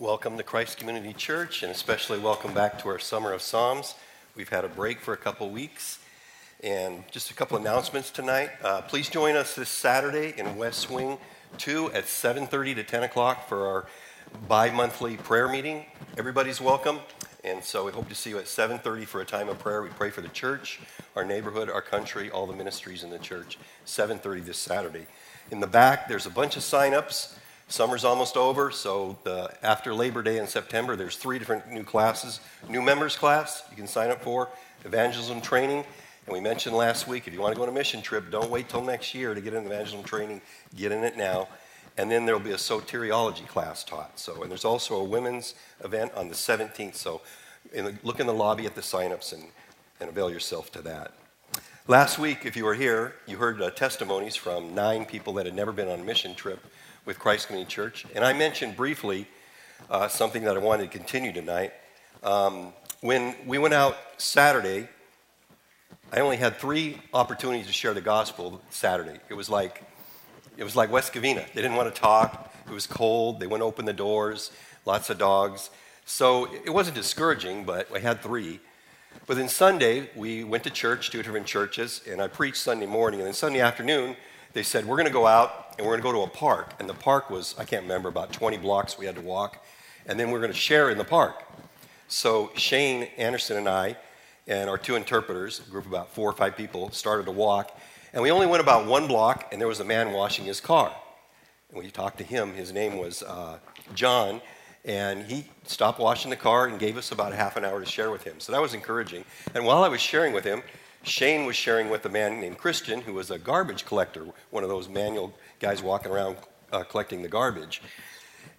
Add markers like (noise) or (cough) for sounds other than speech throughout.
Welcome to Christ Community Church, and especially welcome back to our Summer of Psalms. We've had a break for a couple weeks, and just a couple announcements tonight. Uh, please join us this Saturday in West Wing 2 at 7:30 to 10 o'clock for our bi-monthly prayer meeting. Everybody's welcome, and so we hope to see you at 7:30 for a time of prayer. We pray for the church, our neighborhood, our country, all the ministries in the church. 7:30 this Saturday. In the back, there's a bunch of sign-ups. Summer's almost over, so the, after Labor Day in September, there's three different new classes. New members class you can sign up for, evangelism training, and we mentioned last week if you want to go on a mission trip, don't wait till next year to get in the evangelism training. Get in it now. And then there'll be a soteriology class taught. So, and there's also a women's event on the 17th. So, in the, look in the lobby at the signups and, and avail yourself to that. Last week, if you were here, you heard uh, testimonies from nine people that had never been on a mission trip with Christ Community Church. And I mentioned briefly uh, something that I wanted to continue tonight. Um, when we went out Saturday, I only had three opportunities to share the gospel Saturday. It was like it was like West Covina. They didn't want to talk. It was cold. They wouldn't open the doors. Lots of dogs. So it wasn't discouraging, but I had three. But then Sunday, we went to church, two different churches, and I preached Sunday morning. And then Sunday afternoon, they said, We're going to go out and we're going to go to a park. And the park was, I can't remember, about 20 blocks we had to walk. And then we're going to share in the park. So Shane Anderson and I, and our two interpreters, a group of about four or five people, started to walk. And we only went about one block, and there was a man washing his car. And we talked to him. His name was uh, John. And he stopped washing the car and gave us about half an hour to share with him. So that was encouraging. And while I was sharing with him, Shane was sharing with a man named Christian who was a garbage collector, one of those manual guys walking around uh, collecting the garbage.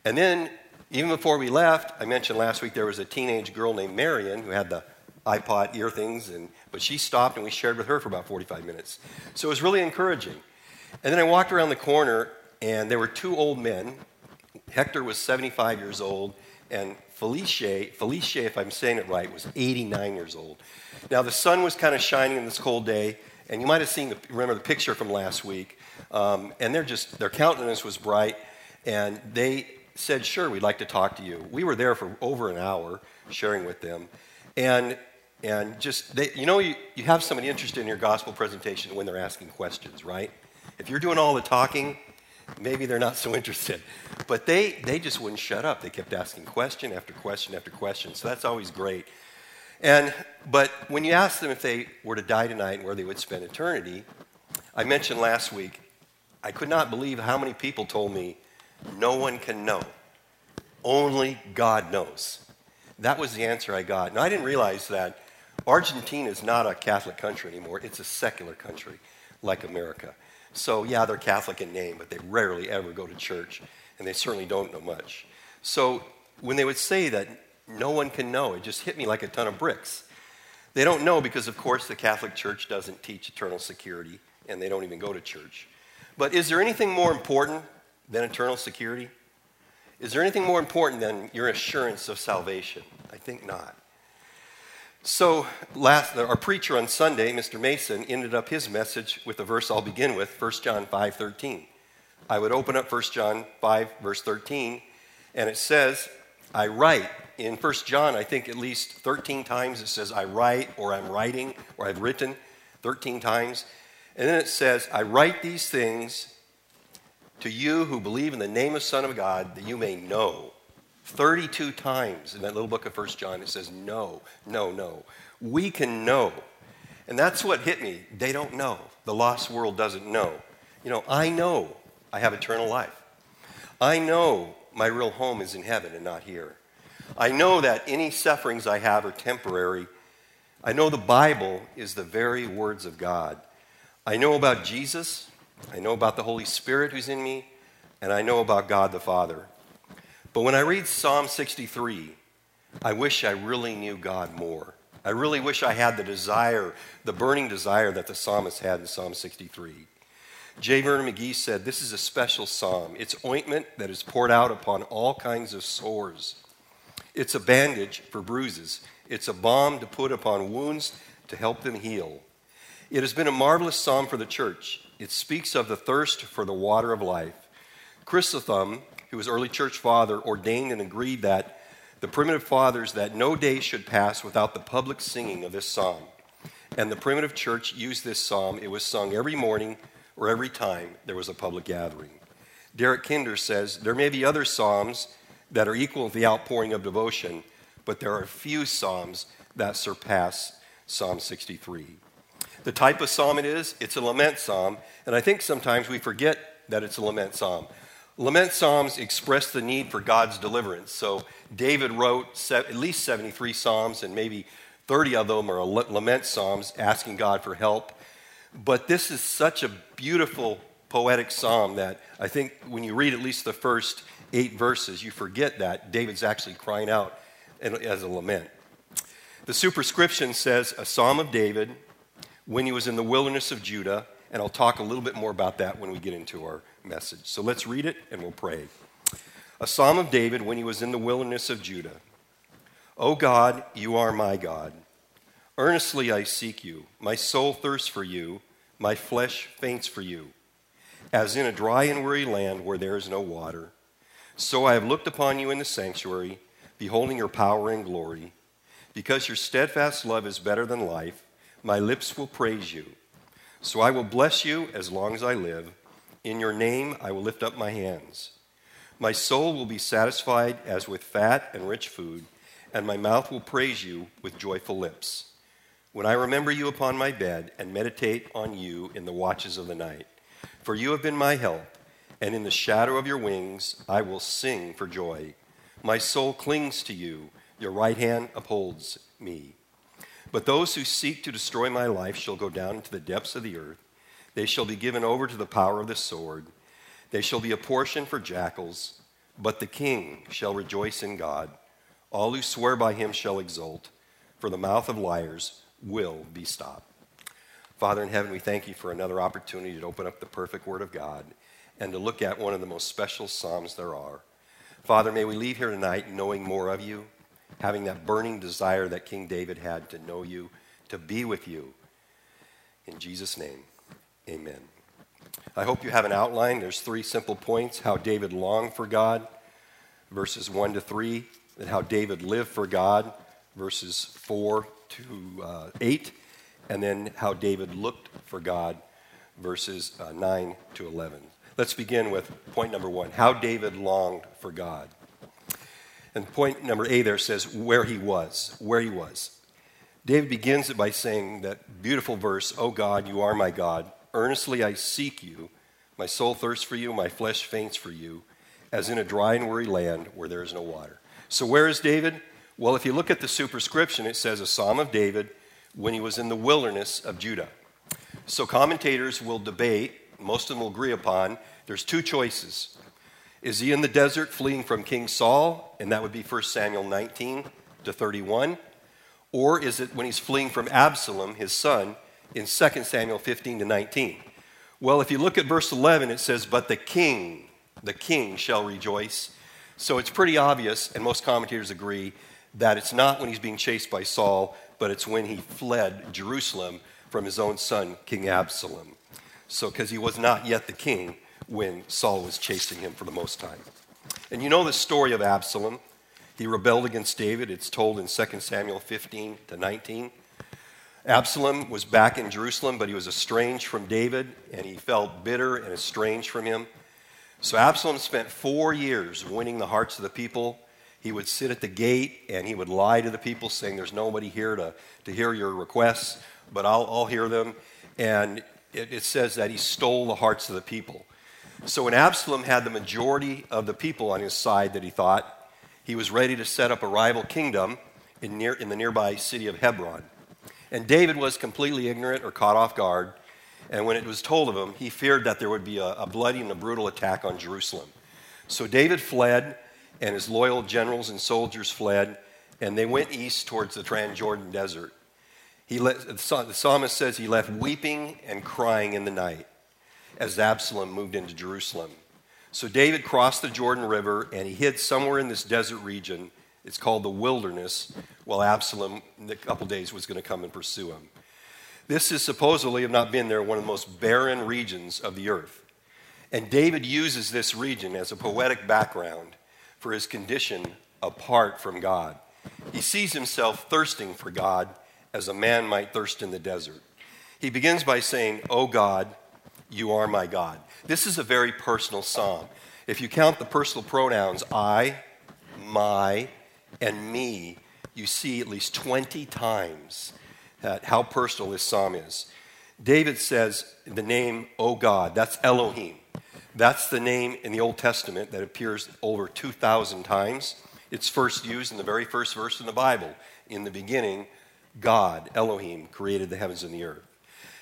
And then, even before we left, I mentioned last week there was a teenage girl named Marion who had the iPod ear things, and, but she stopped and we shared with her for about 45 minutes. So it was really encouraging. And then I walked around the corner, and there were two old men. Hector was 75 years old, and Felicia, Felicia, if I'm saying it right, was 89 years old. Now, the sun was kind of shining in this cold day, and you might have seen, the, remember the picture from last week. Um, and they're just, their countenance was bright, and they said, Sure, we'd like to talk to you. We were there for over an hour sharing with them. And, and just, they, you know, you, you have somebody interested in your gospel presentation when they're asking questions, right? If you're doing all the talking, maybe they're not so interested. But they, they just wouldn't shut up. They kept asking question after question after question. So that's always great. And, but when you ask them if they were to die tonight and where they would spend eternity, I mentioned last week, I could not believe how many people told me, no one can know. Only God knows. That was the answer I got. Now, I didn't realize that Argentina is not a Catholic country anymore, it's a secular country like America. So, yeah, they're Catholic in name, but they rarely ever go to church, and they certainly don't know much. So, when they would say that no one can know. It just hit me like a ton of bricks. They don't know because, of course, the Catholic Church doesn't teach eternal security and they don't even go to church. But is there anything more important than eternal security? Is there anything more important than your assurance of salvation? I think not. So, last, our preacher on Sunday, Mr. Mason, ended up his message with a verse I'll begin with, 1 John 5 13. I would open up 1 John 5, verse 13, and it says, I write in 1 John, I think at least 13 times it says, I write, or I'm writing, or I've written 13 times. And then it says, I write these things to you who believe in the name of Son of God, that you may know. 32 times in that little book of 1 John, it says, No, no, no. We can know. And that's what hit me. They don't know. The lost world doesn't know. You know, I know I have eternal life. I know my real home is in heaven and not here. I know that any sufferings I have are temporary. I know the Bible is the very words of God. I know about Jesus. I know about the Holy Spirit who's in me. And I know about God the Father. But when I read Psalm 63, I wish I really knew God more. I really wish I had the desire, the burning desire that the psalmist had in Psalm 63. J. Vernon McGee said, This is a special psalm. It's ointment that is poured out upon all kinds of sores. It's a bandage for bruises. It's a balm to put upon wounds to help them heal. It has been a marvelous psalm for the church. It speaks of the thirst for the water of life. Chrysostom, who was early church father, ordained and agreed that the primitive fathers that no day should pass without the public singing of this psalm. And the primitive church used this psalm. It was sung every morning or every time there was a public gathering. Derek Kidner says there may be other psalms that are equal to the outpouring of devotion, but there are few psalms that surpass Psalm 63. The type of psalm it is, it's a lament psalm, and I think sometimes we forget that it's a lament psalm. Lament psalms express the need for God's deliverance. So David wrote at least 73 psalms, and maybe 30 of them are lament psalms asking God for help. But this is such a beautiful poetic psalm that I think when you read at least the first eight verses, you forget that David's actually crying out as a lament. The superscription says, A psalm of David when he was in the wilderness of Judah, and I'll talk a little bit more about that when we get into our message. So let's read it and we'll pray. A psalm of David when he was in the wilderness of Judah. O God, you are my God. Earnestly I seek you. My soul thirsts for you. My flesh faints for you. As in a dry and weary land where there is no water, so I have looked upon you in the sanctuary, beholding your power and glory. Because your steadfast love is better than life, my lips will praise you. So I will bless you as long as I live. In your name I will lift up my hands. My soul will be satisfied as with fat and rich food, and my mouth will praise you with joyful lips. When I remember you upon my bed and meditate on you in the watches of the night, for you have been my help, and in the shadow of your wings I will sing for joy. My soul clings to you, your right hand upholds me. But those who seek to destroy my life shall go down into the depths of the earth. They shall be given over to the power of the sword. They shall be a portion for jackals, but the king shall rejoice in God. All who swear by him shall exult, for the mouth of liars will be stopped. Father in heaven, we thank you for another opportunity to open up the perfect word of God and to look at one of the most special psalms there are. Father, may we leave here tonight knowing more of you, having that burning desire that King David had to know you, to be with you. In Jesus' name. Amen. I hope you have an outline. There's three simple points how David longed for God, verses 1 to 3, and how David lived for God, verses 4 to uh, 8, and then how David looked for God, verses uh, 9 to 11. Let's begin with point number one how David longed for God. And point number A there says where he was, where he was. David begins it by saying that beautiful verse, Oh God, you are my God. Earnestly I seek you. My soul thirsts for you, my flesh faints for you, as in a dry and weary land where there is no water. So, where is David? Well, if you look at the superscription, it says a psalm of David when he was in the wilderness of Judah. So, commentators will debate, most of them will agree upon, there's two choices. Is he in the desert fleeing from King Saul? And that would be 1 Samuel 19 to 31. Or is it when he's fleeing from Absalom, his son, in 2 Samuel 15 to 19? Well, if you look at verse 11, it says, But the king, the king shall rejoice. So it's pretty obvious, and most commentators agree, that it's not when he's being chased by Saul, but it's when he fled Jerusalem from his own son, King Absalom. So, because he was not yet the king when Saul was chasing him for the most time. And you know the story of Absalom. He rebelled against David. It's told in 2 Samuel 15 to 19. Absalom was back in Jerusalem, but he was estranged from David, and he felt bitter and estranged from him. So Absalom spent four years winning the hearts of the people. He would sit at the gate and he would lie to the people, saying, There's nobody here to, to hear your requests, but I'll, I'll hear them. And it, it says that he stole the hearts of the people. So when Absalom had the majority of the people on his side that he thought, he was ready to set up a rival kingdom in, near, in the nearby city of Hebron. And David was completely ignorant or caught off guard. And when it was told of him, he feared that there would be a, a bloody and a brutal attack on Jerusalem. So David fled, and his loyal generals and soldiers fled, and they went east towards the Transjordan desert. He let, the psalmist says he left weeping and crying in the night as Absalom moved into Jerusalem. So David crossed the Jordan River and he hid somewhere in this desert region. It's called the wilderness, while Absalom, in a couple days, was going to come and pursue him. This is supposedly, have not been there, one of the most barren regions of the earth. And David uses this region as a poetic background for his condition apart from God. He sees himself thirsting for God as a man might thirst in the desert. He begins by saying, Oh God, you are my God. This is a very personal psalm. If you count the personal pronouns I, my, and me, you see at least 20 times that how personal this psalm is. David says the name, O God, that's Elohim. That's the name in the Old Testament that appears over 2,000 times. It's first used in the very first verse in the Bible. In the beginning, God, Elohim, created the heavens and the earth.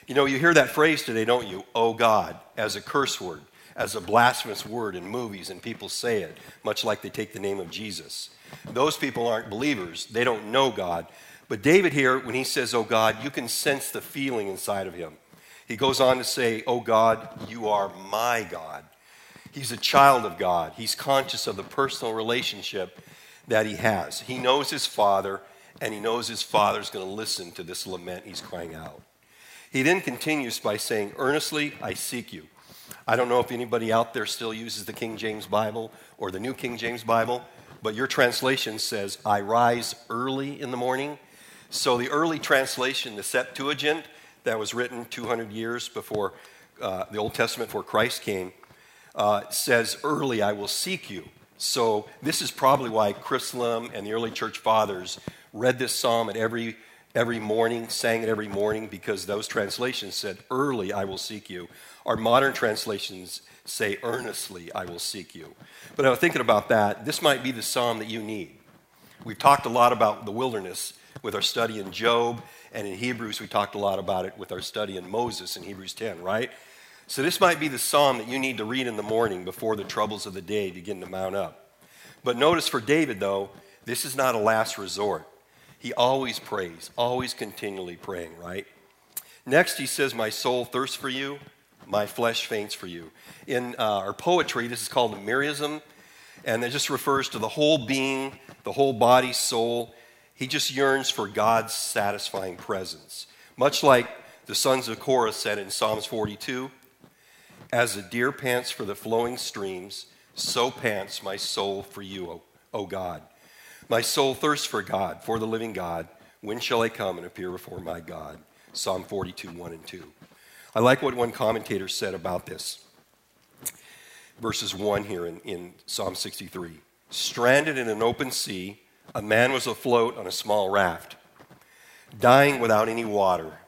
You know, you hear that phrase today, don't you? Oh God, as a curse word, as a blasphemous word in movies, and people say it, much like they take the name of Jesus. Those people aren't believers, they don't know God. But David here, when he says, Oh God, you can sense the feeling inside of him. He goes on to say, Oh God, you are my God. He's a child of God. He's conscious of the personal relationship that he has. He knows his father, and he knows his father's going to listen to this lament he's crying out. He then continues by saying, Earnestly, I seek you. I don't know if anybody out there still uses the King James Bible or the New King James Bible, but your translation says, I rise early in the morning. So the early translation, the Septuagint, that was written 200 years before uh, the Old Testament, before Christ came, uh, says, Early I will seek you. So this is probably why Chrysostom and the early church fathers read this psalm at every every morning, sang it every morning, because those translations said, Early I will seek you. Our modern translations say, Earnestly I will seek you. But I was thinking about that. This might be the psalm that you need. We've talked a lot about the wilderness with our study in Job, and in Hebrews, we talked a lot about it with our study in Moses in Hebrews 10, right? So this might be the psalm that you need to read in the morning before the troubles of the day begin to mount up. But notice for David, though, this is not a last resort. He always prays, always continually praying, right? Next, he says, My soul thirsts for you, my flesh faints for you. In uh, our poetry, this is called a merism, and it just refers to the whole being, the whole body, soul. He just yearns for God's satisfying presence. Much like the sons of Korah said in Psalms 42 As a deer pants for the flowing streams, so pants my soul for you, O, o God. My soul thirsts for God, for the living God. When shall I come and appear before my God? Psalm 42, 1 and 2. I like what one commentator said about this. Verses 1 here in, in Psalm 63. Stranded in an open sea, a man was afloat on a small raft, dying without any water.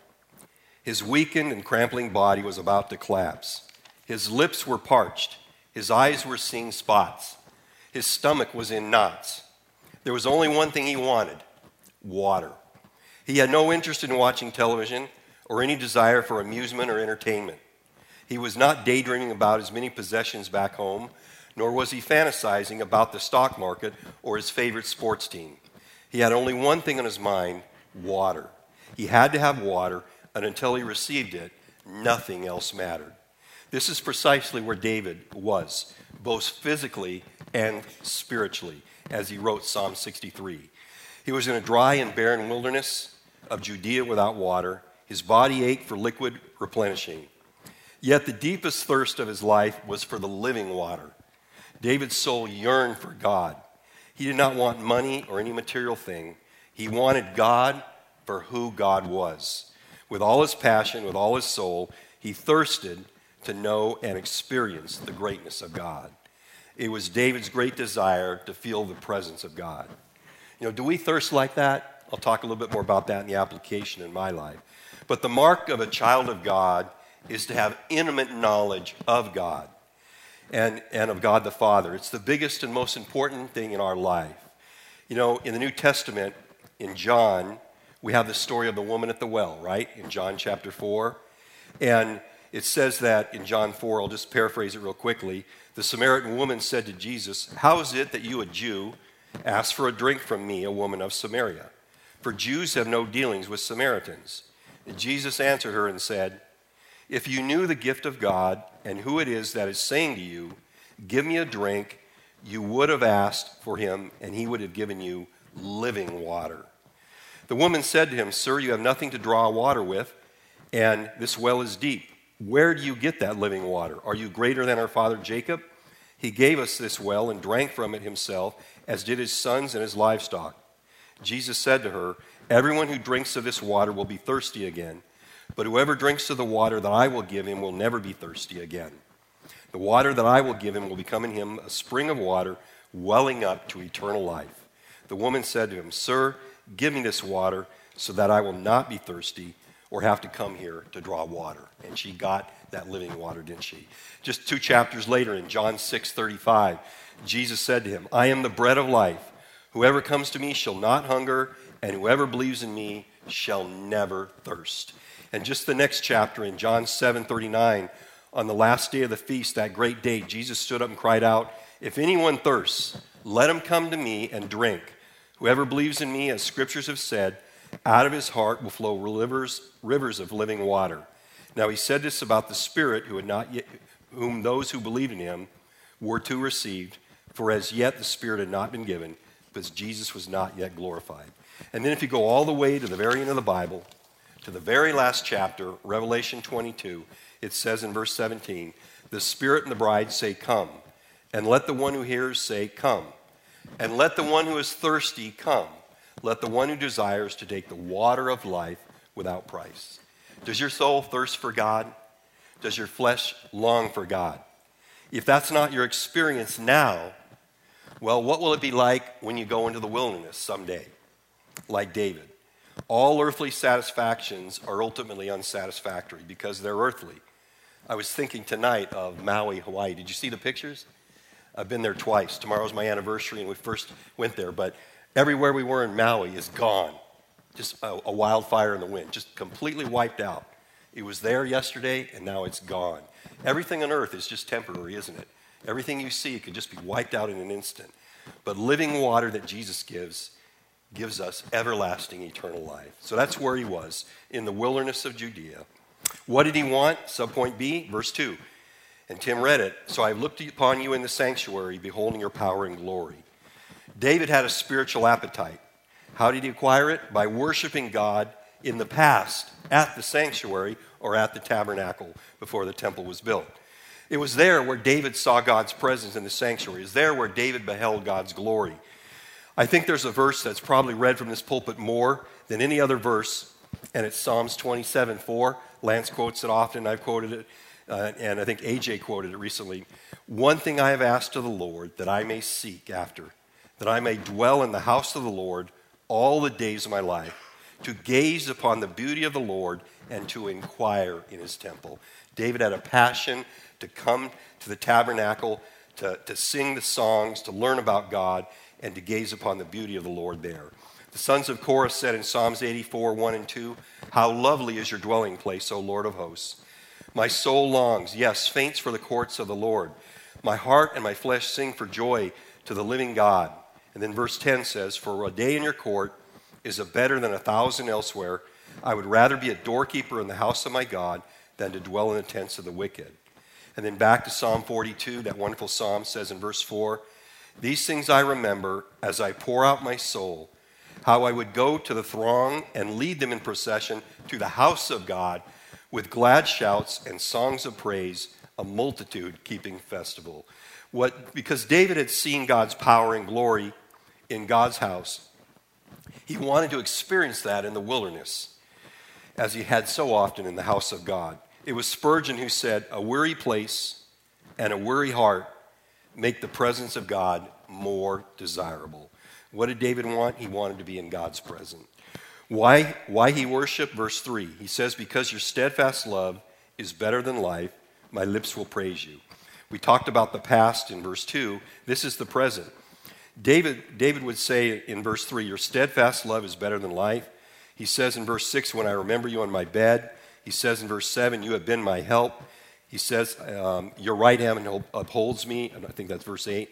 His weakened and crampling body was about to collapse. His lips were parched. His eyes were seeing spots. His stomach was in knots. There was only one thing he wanted water. He had no interest in watching television or any desire for amusement or entertainment. He was not daydreaming about his many possessions back home nor was he fantasizing about the stock market or his favorite sports team. He had only one thing on his mind water. He had to have water, and until he received it, nothing else mattered. This is precisely where David was, both physically and spiritually, as he wrote Psalm 63. He was in a dry and barren wilderness of Judea without water. His body ached for liquid replenishing. Yet the deepest thirst of his life was for the living water. David's soul yearned for God. He did not want money or any material thing. He wanted God for who God was. With all his passion, with all his soul, he thirsted to know and experience the greatness of God. It was David's great desire to feel the presence of God. You know, do we thirst like that? I'll talk a little bit more about that in the application in my life. But the mark of a child of God is to have intimate knowledge of God and, and of God the Father. It's the biggest and most important thing in our life. You know, in the New Testament, in John, we have the story of the woman at the well, right? In John chapter 4. And it says that in John 4, I'll just paraphrase it real quickly. The Samaritan woman said to Jesus, How is it that you, a Jew, ask for a drink from me, a woman of Samaria? For Jews have no dealings with Samaritans. Jesus answered her and said, if you knew the gift of God and who it is that is saying to you, Give me a drink, you would have asked for him, and he would have given you living water. The woman said to him, Sir, you have nothing to draw water with, and this well is deep. Where do you get that living water? Are you greater than our father Jacob? He gave us this well and drank from it himself, as did his sons and his livestock. Jesus said to her, Everyone who drinks of this water will be thirsty again, but whoever drinks of the water that I will give him will never be thirsty again. The water that I will give him will become in him a spring of water welling up to eternal life. The woman said to him, Sir, give me this water so that I will not be thirsty or have to come here to draw water. And she got that living water, didn't she? Just two chapters later in John 6 35, Jesus said to him, I am the bread of life. Whoever comes to me shall not hunger, and whoever believes in me shall never thirst. And just the next chapter in John 7 39, on the last day of the feast, that great day, Jesus stood up and cried out, If anyone thirsts, let him come to me and drink. Whoever believes in me, as scriptures have said, out of his heart will flow rivers, rivers of living water. Now he said this about the Spirit who had not yet, whom those who believed in him were to receive, for as yet the Spirit had not been given, because Jesus was not yet glorified. And then if you go all the way to the very end of the Bible, to the very last chapter, Revelation 22, it says in verse 17, The Spirit and the bride say, Come. And let the one who hears say, Come. And let the one who is thirsty come. Let the one who desires to take the water of life without price. Does your soul thirst for God? Does your flesh long for God? If that's not your experience now, well, what will it be like when you go into the wilderness someday? Like David. All earthly satisfactions are ultimately unsatisfactory because they're earthly. I was thinking tonight of Maui, Hawaii. Did you see the pictures? I've been there twice. Tomorrow's my anniversary, and we first went there, but everywhere we were in Maui is gone. Just a, a wildfire in the wind, just completely wiped out. It was there yesterday, and now it's gone. Everything on earth is just temporary, isn't it? Everything you see could just be wiped out in an instant. But living water that Jesus gives gives us everlasting eternal life. So that's where he was, in the wilderness of Judea. What did he want? Subpoint B, verse 2. And Tim read it. So I looked upon you in the sanctuary, beholding your power and glory. David had a spiritual appetite. How did he acquire it? By worshiping God in the past at the sanctuary or at the tabernacle before the temple was built. It was there where David saw God's presence in the sanctuary. It was there where David beheld God's glory. I think there's a verse that's probably read from this pulpit more than any other verse, and it's Psalms 27 4. Lance quotes it often, I've quoted it, uh, and I think AJ quoted it recently. One thing I have asked of the Lord that I may seek after, that I may dwell in the house of the Lord all the days of my life, to gaze upon the beauty of the Lord and to inquire in his temple. David had a passion to come to the tabernacle, to, to sing the songs, to learn about God, and to gaze upon the beauty of the Lord there. The sons of Korah said in Psalms 84 1 and 2, How lovely is your dwelling place, O Lord of hosts. My soul longs, yes, faints for the courts of the Lord. My heart and my flesh sing for joy to the living God. And then verse 10 says, For a day in your court is a better than a thousand elsewhere. I would rather be a doorkeeper in the house of my God than to dwell in the tents of the wicked. And then back to Psalm 42, that wonderful psalm says in verse 4 These things I remember as I pour out my soul, how I would go to the throng and lead them in procession to the house of God with glad shouts and songs of praise, a multitude keeping festival. What, because David had seen God's power and glory in God's house, he wanted to experience that in the wilderness, as he had so often in the house of God. It was Spurgeon who said, A weary place and a weary heart make the presence of God more desirable. What did David want? He wanted to be in God's presence. Why, why he worshiped? Verse 3. He says, Because your steadfast love is better than life, my lips will praise you. We talked about the past in verse 2. This is the present. David, David would say in verse 3, Your steadfast love is better than life. He says in verse 6, When I remember you on my bed, he says in verse 7, You have been my help. He says, um, Your right hand upholds me. And I think that's verse 8.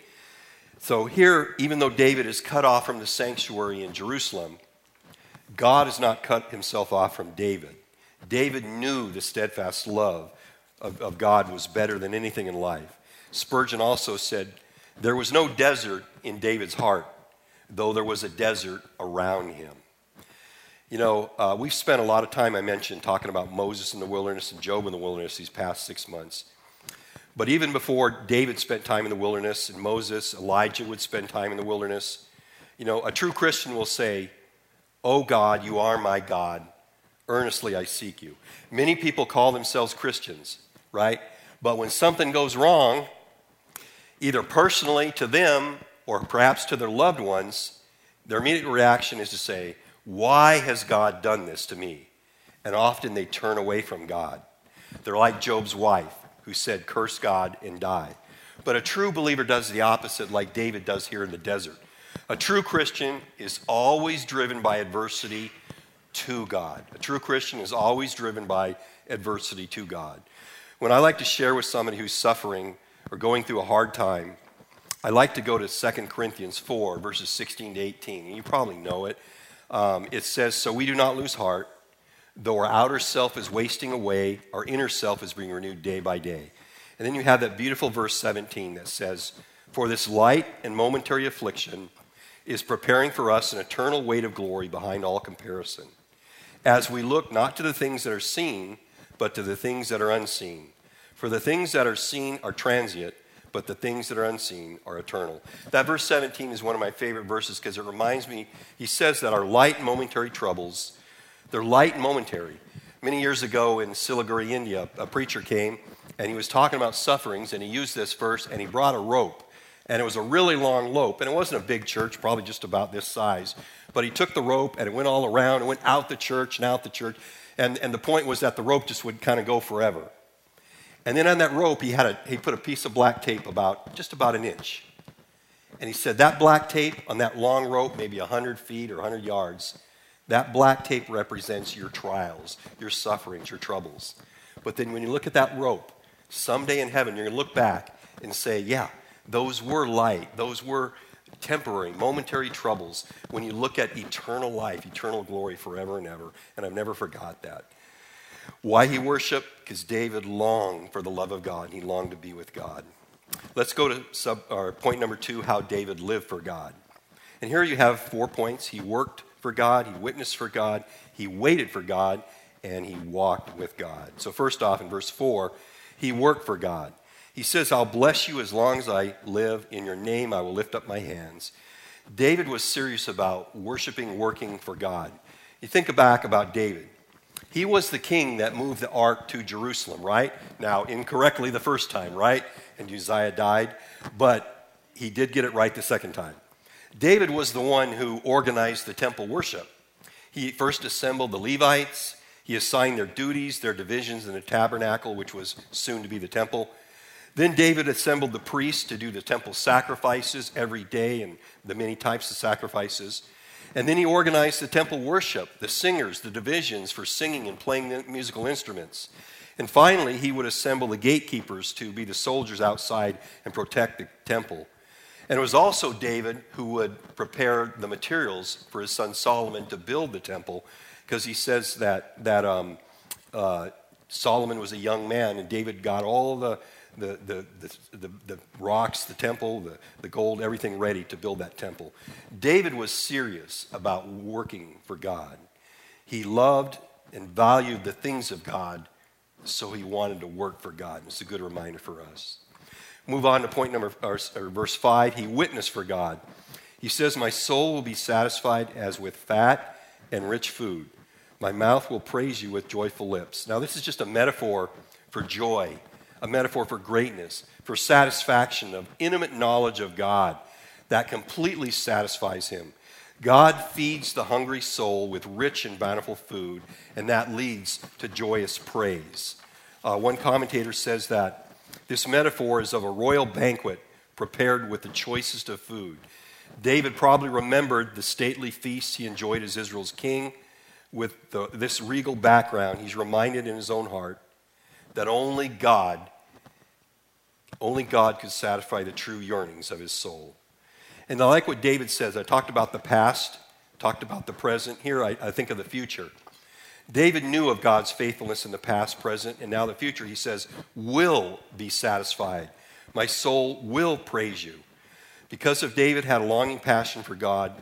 So here, even though David is cut off from the sanctuary in Jerusalem, God has not cut himself off from David. David knew the steadfast love of, of God was better than anything in life. Spurgeon also said, There was no desert in David's heart, though there was a desert around him. You know, uh, we've spent a lot of time, I mentioned, talking about Moses in the wilderness and Job in the wilderness these past six months. But even before David spent time in the wilderness and Moses, Elijah would spend time in the wilderness. You know, a true Christian will say, Oh God, you are my God. Earnestly I seek you. Many people call themselves Christians, right? But when something goes wrong, either personally to them or perhaps to their loved ones, their immediate reaction is to say, Why has God done this to me? And often they turn away from God. They're like Job's wife, who said, Curse God and die. But a true believer does the opposite, like David does here in the desert. A true Christian is always driven by adversity to God. A true Christian is always driven by adversity to God. When I like to share with somebody who's suffering or going through a hard time, I like to go to 2 Corinthians 4, verses 16 to 18. And you probably know it. Um, it says, So we do not lose heart. Though our outer self is wasting away, our inner self is being renewed day by day. And then you have that beautiful verse 17 that says, For this light and momentary affliction is preparing for us an eternal weight of glory behind all comparison. As we look not to the things that are seen, but to the things that are unseen. For the things that are seen are transient, but the things that are unseen are eternal. That verse 17 is one of my favorite verses because it reminds me, he says that our light momentary troubles, they're light and momentary. Many years ago in Siliguri, India, a preacher came and he was talking about sufferings and he used this verse and he brought a rope. And it was a really long rope, and it wasn't a big church, probably just about this size. But he took the rope and it went all around, it went out the church and out the church. And, and the point was that the rope just would kind of go forever. And then on that rope, he, had a, he put a piece of black tape about just about an inch. And he said, That black tape on that long rope, maybe 100 feet or 100 yards, that black tape represents your trials, your sufferings, your troubles. But then when you look at that rope, someday in heaven, you're going to look back and say, Yeah, those were light, those were temporary, momentary troubles when you look at eternal life, eternal glory forever and ever. And I've never forgot that. Why he worshiped? Because David longed for the love of God. He longed to be with God. Let's go to sub, or point number two how David lived for God. And here you have four points. He worked for God, he witnessed for God, he waited for God, and he walked with God. So, first off, in verse 4, he worked for God. He says, I'll bless you as long as I live. In your name I will lift up my hands. David was serious about worshiping, working for God. You think back about David. He was the king that moved the ark to Jerusalem, right? Now, incorrectly the first time, right? And Uzziah died, but he did get it right the second time. David was the one who organized the temple worship. He first assembled the Levites, he assigned their duties, their divisions in the tabernacle, which was soon to be the temple. Then David assembled the priests to do the temple sacrifices every day and the many types of sacrifices. And then he organized the temple worship, the singers, the divisions for singing and playing the musical instruments. And finally, he would assemble the gatekeepers to be the soldiers outside and protect the temple. And it was also David who would prepare the materials for his son Solomon to build the temple, because he says that, that um, uh, Solomon was a young man, and David got all the the, the, the, the, rocks, the temple, the, the gold, everything ready to build that temple. David was serious about working for God. He loved and valued the things of God, so he wanted to work for God. It's a good reminder for us. Move on to point number, or, or verse 5. He witnessed for God. He says, My soul will be satisfied as with fat and rich food. My mouth will praise you with joyful lips. Now, this is just a metaphor for joy a metaphor for greatness, for satisfaction, of intimate knowledge of God that completely satisfies him. God feeds the hungry soul with rich and bountiful food, and that leads to joyous praise. Uh, one commentator says that this metaphor is of a royal banquet prepared with the choicest of food. David probably remembered the stately feasts he enjoyed as Israel's king. With the, this regal background, he's reminded in his own heart that only God only God could satisfy the true yearnings of his soul. And I like what David says. I talked about the past, talked about the present. Here I, I think of the future. David knew of God's faithfulness in the past, present, and now the future. He says, will be satisfied. My soul will praise you. Because of David had a longing passion for God,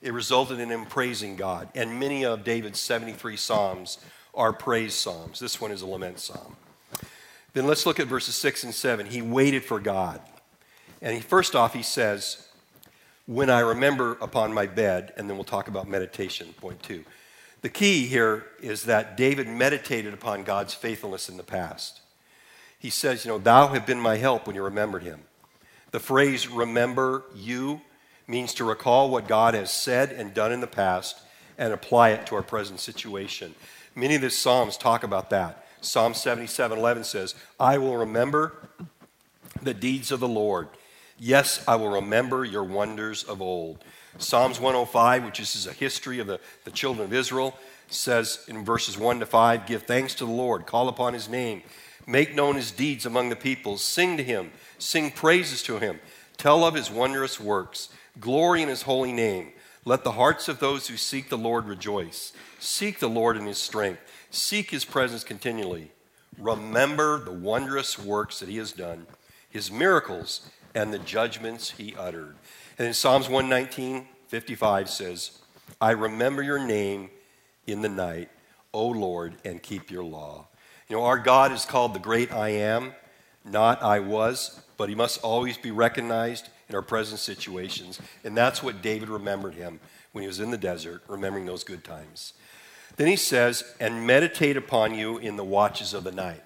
it resulted in him praising God. And many of David's 73 Psalms are praise Psalms. This one is a lament Psalm. Then let's look at verses 6 and 7. He waited for God. And he, first off, he says, When I remember upon my bed, and then we'll talk about meditation, point two. The key here is that David meditated upon God's faithfulness in the past. He says, You know, thou have been my help when you remembered him. The phrase remember you means to recall what God has said and done in the past and apply it to our present situation. Many of the Psalms talk about that. Psalm 77 11 says, I will remember the deeds of the Lord. Yes, I will remember your wonders of old. Psalms 105, which is a history of the, the children of Israel, says in verses 1 to 5 Give thanks to the Lord, call upon his name, make known his deeds among the peoples, sing to him, sing praises to him, tell of his wondrous works, glory in his holy name. Let the hearts of those who seek the Lord rejoice. Seek the Lord in his strength, seek his presence continually. Remember the wondrous works that he has done, his miracles, and the judgments he uttered. And in Psalms 119, 55 says, I remember your name in the night, O Lord, and keep your law. You know, our God is called the great I am, not I was, but he must always be recognized in our present situations. And that's what David remembered him when he was in the desert, remembering those good times. Then he says, and meditate upon you in the watches of the night.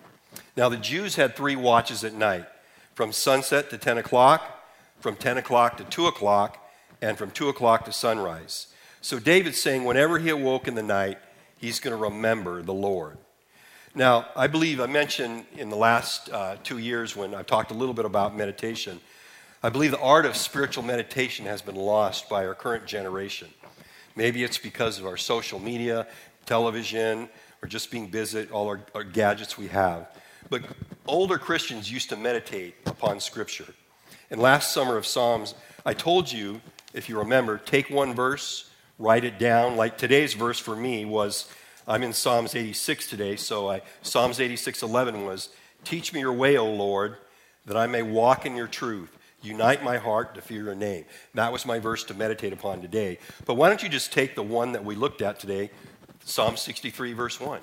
Now, the Jews had three watches at night from sunset to 10 o'clock from 10 o'clock to 2 o'clock, and from 2 o'clock to sunrise. So David's saying whenever he awoke in the night, he's going to remember the Lord. Now, I believe I mentioned in the last uh, two years when I've talked a little bit about meditation, I believe the art of spiritual meditation has been lost by our current generation. Maybe it's because of our social media, television, or just being busy, all our, our gadgets we have. But older Christians used to meditate upon Scripture. And last summer of Psalms, I told you, if you remember, take one verse, write it down. Like today's verse for me was, I'm in Psalms 86 today, so I, Psalms 86 11 was, Teach me your way, O Lord, that I may walk in your truth. Unite my heart to fear your name. That was my verse to meditate upon today. But why don't you just take the one that we looked at today, Psalm 63, verse 1.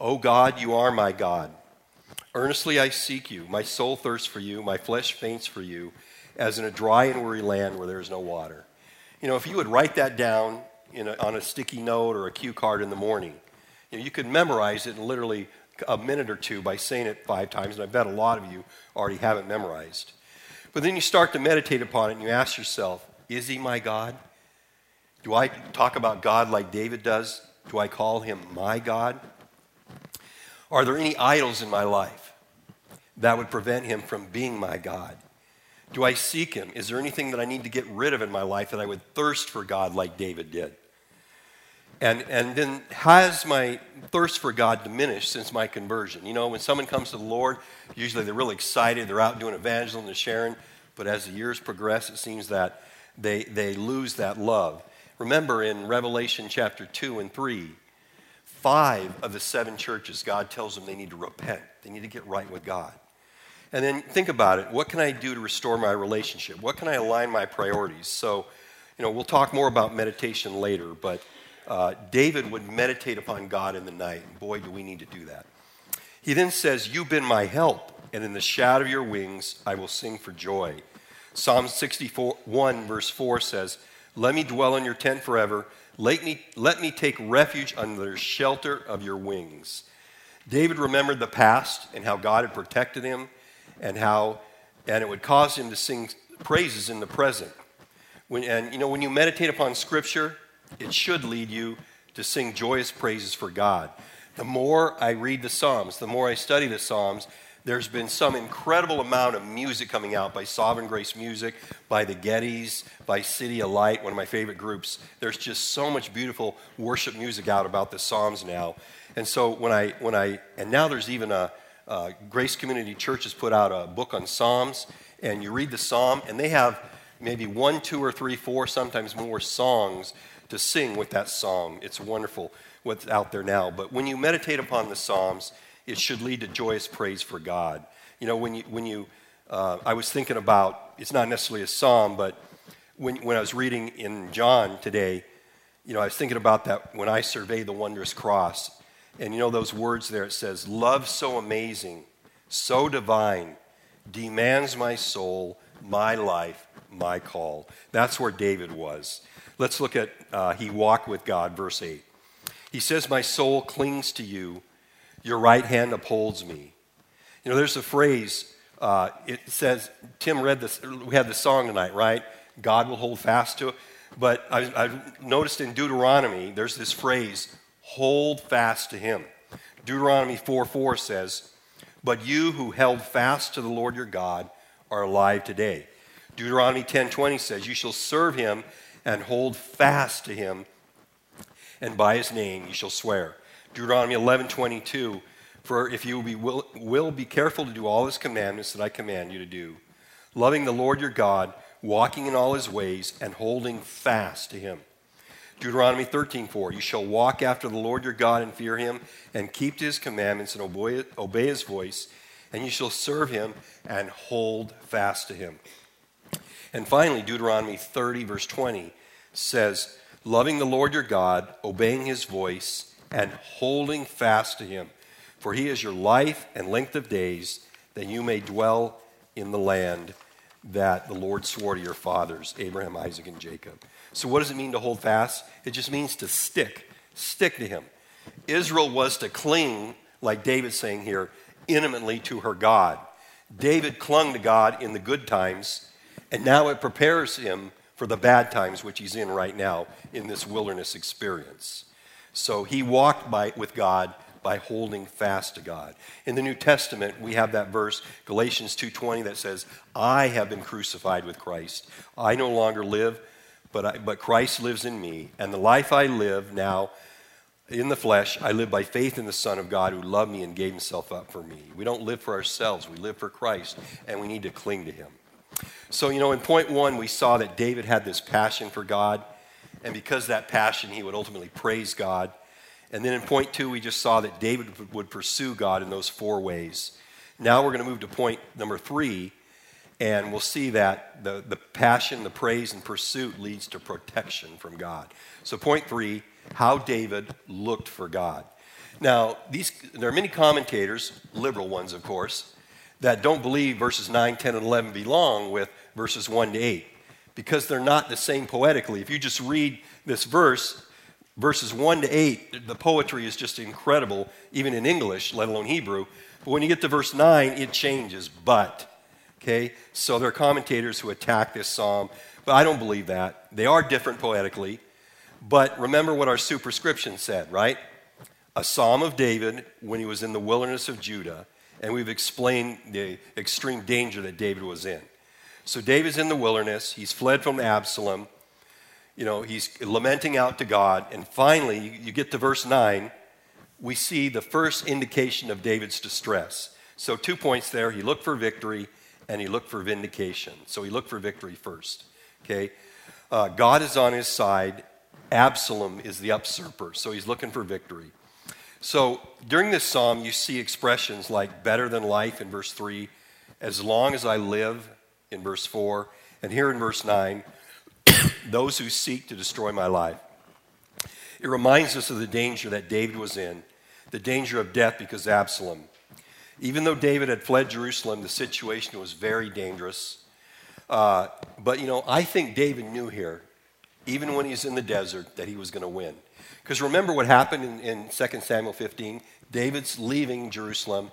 O God, you are my God. Earnestly I seek you. My soul thirsts for you. My flesh faints for you, as in a dry and weary land where there is no water. You know, if you would write that down a, on a sticky note or a cue card in the morning, you, know, you could memorize it in literally a minute or two by saying it five times, and I bet a lot of you already have it memorized. But then you start to meditate upon it and you ask yourself, is he my God? Do I talk about God like David does? Do I call him my God? Are there any idols in my life that would prevent him from being my God? Do I seek him? Is there anything that I need to get rid of in my life that I would thirst for God like David did? And, and then has my thirst for God diminished since my conversion? You know, when someone comes to the Lord, usually they're really excited, they're out doing evangelism and sharing, but as the years progress, it seems that they, they lose that love. Remember in Revelation chapter 2 and 3, five of the seven churches, God tells them they need to repent. They need to get right with God. And then think about it. What can I do to restore my relationship? What can I align my priorities? So, you know, we'll talk more about meditation later, but uh, David would meditate upon God in the night. Boy, do we need to do that. He then says, You've been my help, and in the shadow of your wings I will sing for joy. Psalm 61, verse 4 says, Let me dwell in your tent forever. Let me, let me take refuge under the shelter of your wings. David remembered the past and how God had protected him and how and it would cause him to sing praises in the present. When, and you know, when you meditate upon Scripture, it should lead you to sing joyous praises for God. The more I read the Psalms, the more I study the Psalms, there's been some incredible amount of music coming out by Sovereign Grace Music, by the Gettys, by CityAlight, one of my favorite groups. There's just so much beautiful worship music out about the Psalms now. And so when I, when I and now there's even a, Grace Community Church has put out a book on Psalms, and you read the Psalm, and they have maybe one, two, or three, four, sometimes more songs to sing with that song. It's wonderful what's out there now. But when you meditate upon the Psalms, it should lead to joyous praise for God. You know, when you, when you uh, I was thinking about, it's not necessarily a psalm, but when, when I was reading in John today, you know, I was thinking about that when I survey the wondrous cross. And you know those words there, it says, Love so amazing, so divine, demands my soul, my life, my call. That's where David was. Let's look at uh, he walked with God, verse 8. He says, My soul clings to you, your right hand upholds me. You know, there's a phrase, uh, it says, Tim read this, we had the song tonight, right? God will hold fast to it. But I, I've noticed in Deuteronomy, there's this phrase, hold fast to him. Deuteronomy 4 4 says, But you who held fast to the Lord your God are alive today. Deuteronomy 10:20 says, "You shall serve him and hold fast to him, and by his name you shall swear." Deuteronomy 11:22, "For if you will be, will, will be careful to do all his commandments that I command you to do, loving the Lord your God walking in all his ways, and holding fast to him. Deuteronomy 13:4 You shall walk after the Lord your God and fear him and keep his commandments and obey, obey his voice and you shall serve him and hold fast to him. And finally Deuteronomy 30 verse 20 says loving the Lord your God obeying his voice and holding fast to him for he is your life and length of days that you may dwell in the land that the Lord swore to your fathers, Abraham, Isaac, and Jacob. So, what does it mean to hold fast? It just means to stick, stick to Him. Israel was to cling, like David's saying here, intimately to her God. David clung to God in the good times, and now it prepares him for the bad times, which he's in right now in this wilderness experience. So he walked by, with God by holding fast to God. In the New Testament, we have that verse, Galatians 2:20 that says, "I have been crucified with Christ. I no longer live, but I, but Christ lives in me, and the life I live now in the flesh, I live by faith in the Son of God who loved me and gave himself up for me. We don't live for ourselves, we live for Christ, and we need to cling to him. So, you know, in point one, we saw that David had this passion for God, and because that passion, he would ultimately praise God. And then in point two, we just saw that David would pursue God in those four ways. Now we're going to move to point number three, and we'll see that the, the passion, the praise, and pursuit leads to protection from God. So, point three how David looked for God. Now, these, there are many commentators, liberal ones, of course, that don't believe verses 9, 10, and 11 belong with verses 1 to 8 because they're not the same poetically. If you just read this verse, verses 1 to 8, the poetry is just incredible, even in English, let alone Hebrew. But when you get to verse 9, it changes, but. Okay? So there are commentators who attack this psalm, but I don't believe that. They are different poetically. But remember what our superscription said, right? A psalm of David when he was in the wilderness of Judah, and we've explained the extreme danger that David was in. So David's in the wilderness, he's fled from Absalom, you know, he's lamenting out to God. And finally, you get to verse 9, we see the first indication of David's distress. So, two points there. He looked for victory and he looked for vindication. So, he looked for victory first. Okay? Uh, God is on his side. Absalom is the usurper. So, he's looking for victory. So, during this psalm, you see expressions like better than life in verse 3, as long as I live in verse 4, and here in verse 9, (coughs) those who seek to destroy my life. It reminds us of the danger that David was in, the danger of death because Absalom. Even though David had fled Jerusalem, the situation was very dangerous. Uh, but, you know, I think David knew here, even when he's in the desert, that he was going to win. Because remember what happened in, in 2 Samuel 15? David's leaving Jerusalem.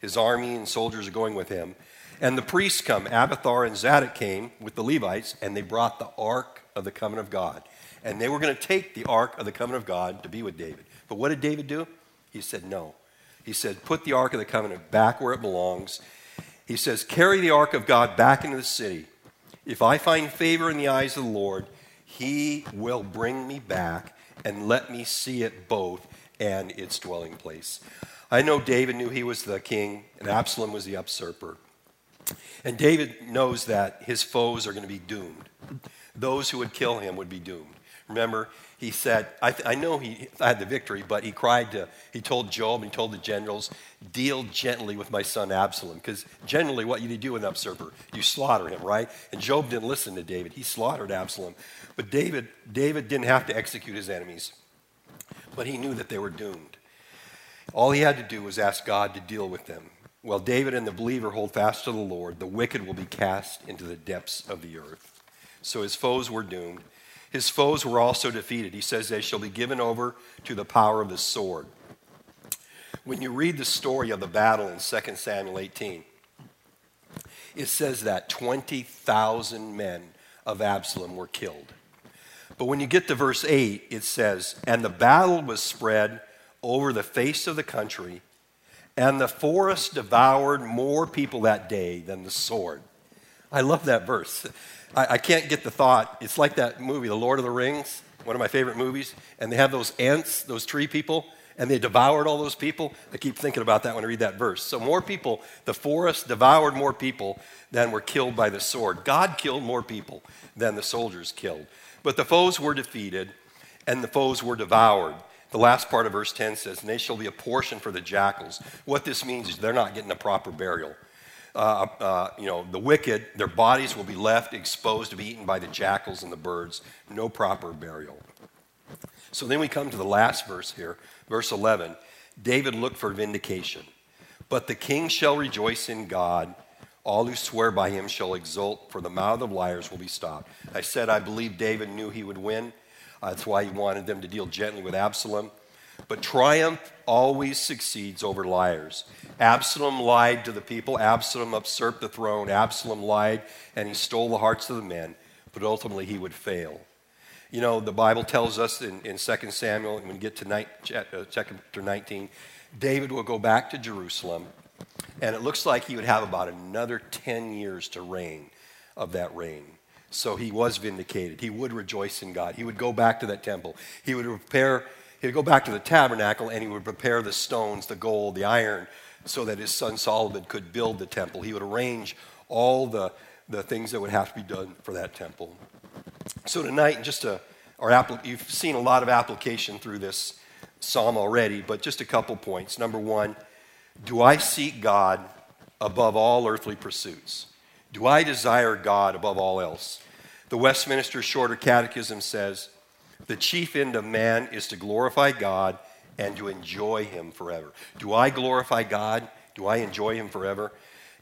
His army and soldiers are going with him. And the priests come. Abiathar and Zadok came with the Levites, and they brought the ark of the covenant of God. And they were going to take the ark of the covenant of God to be with David. But what did David do? He said, No. He said, Put the ark of the covenant back where it belongs. He says, Carry the ark of God back into the city. If I find favor in the eyes of the Lord, he will bring me back and let me see it both and its dwelling place. I know David knew he was the king, and Absalom was the usurper. And David knows that his foes are going to be doomed. Those who would kill him would be doomed. Remember, he said, I, th- I know he had the victory, but he cried to, he told Joab and he told the generals, deal gently with my son Absalom. Because generally, what you do with an usurper, you slaughter him, right? And Joab didn't listen to David. He slaughtered Absalom. But David, David didn't have to execute his enemies, but he knew that they were doomed. All he had to do was ask God to deal with them. While David and the believer hold fast to the Lord, the wicked will be cast into the depths of the earth. So his foes were doomed. His foes were also defeated. He says they shall be given over to the power of the sword. When you read the story of the battle in 2 Samuel 18, it says that 20,000 men of Absalom were killed. But when you get to verse 8, it says, And the battle was spread over the face of the country, and the forest devoured more people that day than the sword. I love that verse. I, I, can't get the thought. It's like that movie, The Lord of the Rings, one of my favorite movies, and they have those Ents, those tree people, and they devoured all those people. I keep thinking about that when I read that verse. So, more people, the forest devoured more people than were killed by the sword. God killed more people than the soldiers killed. But the foes were defeated, and the foes were devoured. The last part of verse 10 says, And they shall be a portion for the jackals. What this means is they're not getting a proper burial uh, uh, you know, the wicked, their bodies will be left exposed to be eaten by the jackals and the birds. No proper burial. So then we come to the last verse here, verse 11. David looked for vindication. But the king shall rejoice in God. All who swear by him shall exult, for the mouth of liars will be stopped. I said I believe David knew he would win. That's why he wanted them to deal gently with Absalom. But triumph always succeeds over liars. Absalom lied to the people. Absalom usurped the throne. Absalom lied and he stole the hearts of the men, but ultimately he would fail. You know, the Bible tells us in, in 2 Samuel, when we get to uh, chapter 19, David will go back to Jerusalem, and it looks like he would have about another 10 years to reign of that reign. So he was vindicated. He would rejoice in God. He would go back to that temple. He would prepare he would go back to the tabernacle and he would prepare the stones, the gold, the iron, so that his son Solomon could build the temple. He would arrange all the, the things that would have to be done for that temple. So tonight, just a, our you've seen a lot of application through this psalm already, but just a couple points. Number one, do I seek God above all earthly pursuits? Do I desire God above all else? The Westminster Shorter Catechism says, the chief end of man is to glorify God and to enjoy Him forever. Do I glorify God? Do I enjoy Him forever?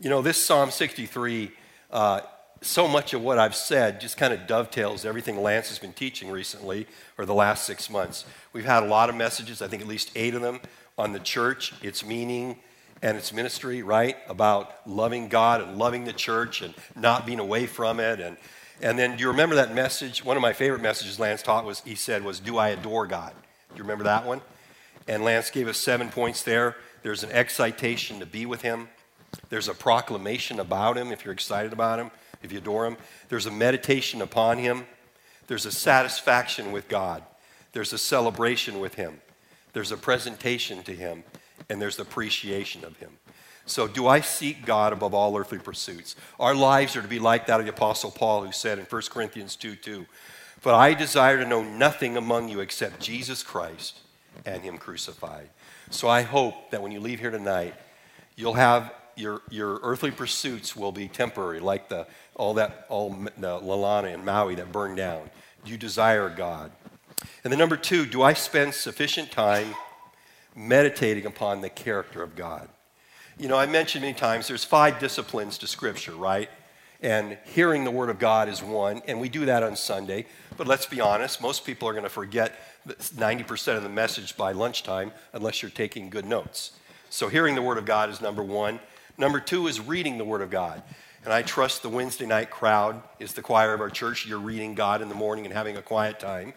You know, this Psalm 63, uh, so much of what I've said just kind of dovetails everything Lance has been teaching recently or the last six months. We've had a lot of messages, I think at least eight of them, on the church, its meaning, and its ministry, right? About loving God and loving the church and not being away from it and and then do you remember that message? One of my favorite messages Lance taught was he said was, "Do I adore God?" Do you remember that one? And Lance gave us seven points there. There's an excitation to be with him. There's a proclamation about him if you're excited about him, if you adore him. There's a meditation upon him. There's a satisfaction with God. There's a celebration with him. There's a presentation to him. And there's appreciation of him. So, do I seek God above all earthly pursuits? Our lives are to be like that of the Apostle Paul, who said in 1 Corinthians 2 2, But I desire to know nothing among you except Jesus Christ and Him crucified. So, I hope that when you leave here tonight, you'll have your, your earthly pursuits will be temporary, like the, all that, all the Lahaina and Maui that burned down. Do you desire God? And then, number two, do I spend sufficient time meditating upon the character of God? You know, I mentioned many times there's five disciplines to Scripture, right? And hearing the Word of God is one, and we do that on Sunday. But let's be honest, most people are going to forget 90% of the message by lunchtime unless you're taking good notes. So, hearing the Word of God is number one. Number two is reading the Word of God. And I trust the Wednesday night crowd is the choir of our church. You're reading God in the morning and having a quiet time.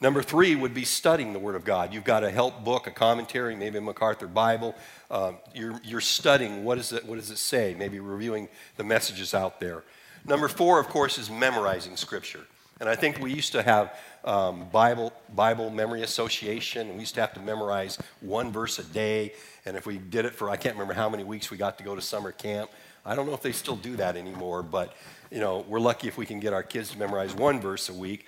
Number three would be studying the Word of God. You've got a help book, a commentary, maybe a MacArthur Bible. Um, you're, you're studying what, is it, what does it say, maybe reviewing the messages out there. Number four, of course, is memorizing Scripture. And I think we used to have um, Bible, Bible Memory Association, and we used to have to memorize one verse a day. And if we did it for, I can't remember how many weeks we got to go to summer camp. I don't know if they still do that anymore, but you know, we're lucky if we can get our kids to memorize one verse a week.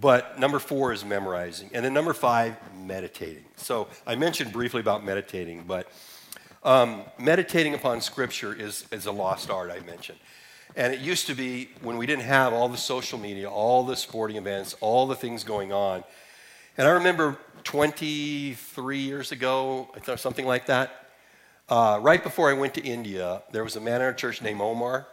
But number four is memorizing. And then number five, meditating. So I mentioned briefly about meditating, but um, meditating upon Scripture is, is a lost art, I mentioned. And it used to be when we didn't have all the social media, all the sporting events, all the things going on. And I remember 23 years ago, something like that, uh, right before I went to India, there was a man in our church named Omar,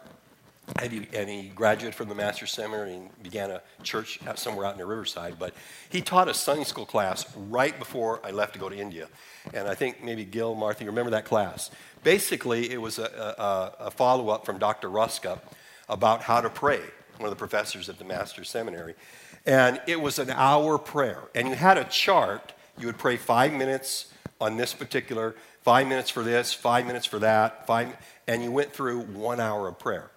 and he, and he, graduated from the Master's Seminary and began a church somewhere out in Riverside. But he taught a Sunday school class right before I left to go to India. And I think maybe Gil, Martha, you remember that class. Basically, it was a, a, a follow up from Dr. Rosscup about how to pray, one of the professors at the Master's Seminary. And it was an hour prayer. And you had a chart. You would pray five minutes on this particular, five minutes for this, five minutes for that, five, and you went through one hour of prayer.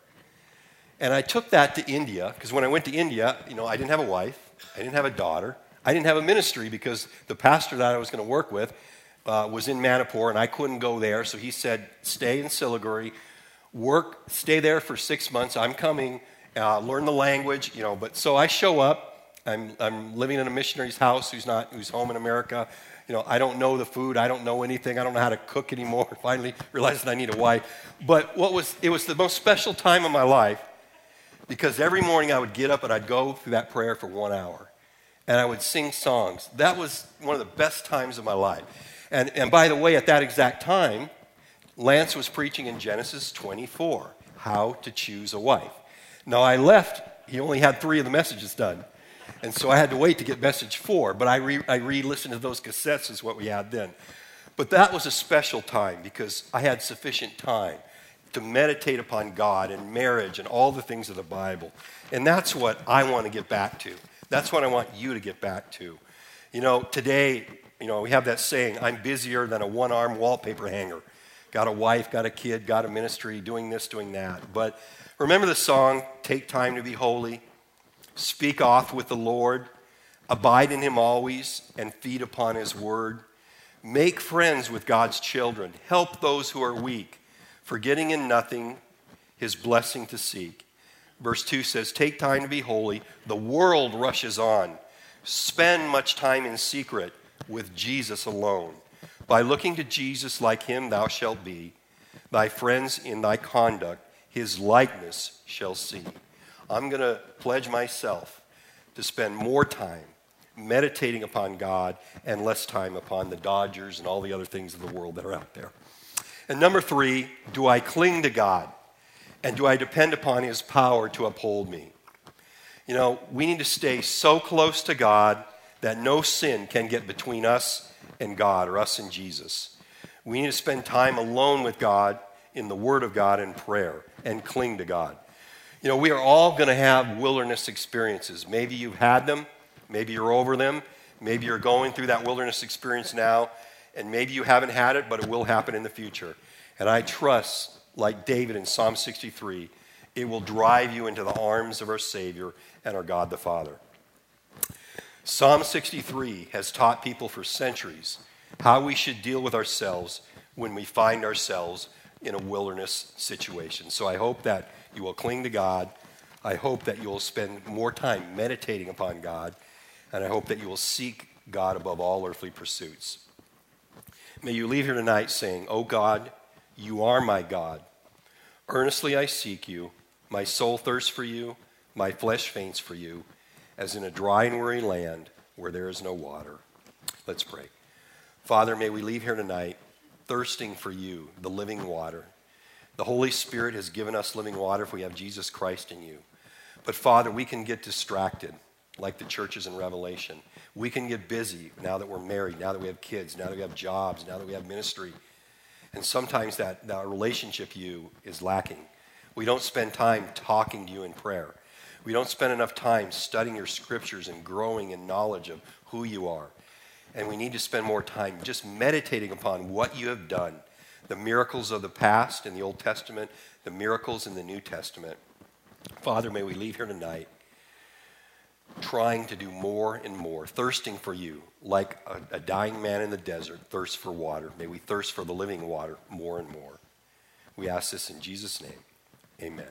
And I took that to India, because when I went to India, you know, I didn't have a wife, I didn't have a daughter, I didn't have a ministry because the pastor that I was going to work with uh, was in Manipur and I couldn't go there. So he said, stay in Siliguri, work, stay there for six months. I'm coming, uh, learn the language, you know. But so I show up. I'm, I'm living in a missionary's house who's not who's home in America. You know, I don't know the food. I don't know anything. I don't know how to cook anymore. (laughs) Finally realized that I need a wife. But what was it was the most special time of my life because every morning I would get up and I'd go through that prayer for one hour, and I would sing songs. That was one of the best times of my life. And, and by the way, at that exact time, Lance was preaching in Genesis 24, how to choose a wife. Now, I left, he only had three of the messages done. And so I had to wait to get message four, but I re, I listened to those cassettes, is what we had then. But that was a special time because I had sufficient time to meditate upon God and marriage and all the things of the Bible. And that's what I want to get back to. That's what I want you to get back to. You know, today, you know, we have that saying, I'm busier than a one arm wallpaper hanger. Got a wife, got a kid, got a ministry, doing this, doing that. But remember the song, Take Time to Be Holy, Speak Off with the Lord, Abide in Him always, and feed upon His word. Make friends with God's children. Help those who are weak, forgetting in nothing His blessing to seek. Verse 2 says, Take time to be holy. The world rushes on. Spend much time in secret with Jesus alone. By looking to Jesus like him, thou shalt be. Thy friends in thy conduct, his likeness shall see. I'm going to pledge myself to spend more time meditating upon God and less time upon the Dodgers and all the other things of the world that are out there. And number three, do I cling to God? And do I depend upon his power to uphold me? You know, we need to stay so close to God that no sin can get between us and God or us and Jesus. We need to spend time alone with God in the Word of God and prayer and cling to God. You know, we are all going to have wilderness experiences. Maybe you've had them, maybe you're over them, maybe you're going through that wilderness experience now, and maybe you haven't had it, but it will happen in the future. And I trust, like David in Psalm 63, it will drive you into the arms of our Savior and our God the Father. Psalm 63 has taught people for centuries how we should deal with ourselves when we find ourselves in a wilderness situation. So I hope that you will cling to God. I hope that you will spend more time meditating upon God. And I hope that you will seek God above all earthly pursuits. May you leave here tonight saying, Oh God, you are my God. Earnestly I seek you. My soul thirsts for you. My flesh faints for you as in a dry and weary land where there is no water. Let's pray. Father, may we leave here tonight thirsting for you, the living water. The Holy Spirit has given us living water if we have Jesus Christ in you. But Father, we can get distracted like the churches in Revelation. We can get busy now that we're married, now that we have kids, now that we have jobs, now that we have ministry. And sometimes that, that relationship you is lacking. We don't spend time talking to you in prayer. We don't spend enough time studying your scriptures and growing in knowledge of who you are. And we need to spend more time just meditating upon what you have done the miracles of the past in the Old Testament, the miracles in the New Testament. Father, may we leave here tonight trying to do more and more, thirsting for you, like a, a, dying man in the desert thirsts for water. May we thirst for the living water more and more. We ask this in Jesus' name. Amen.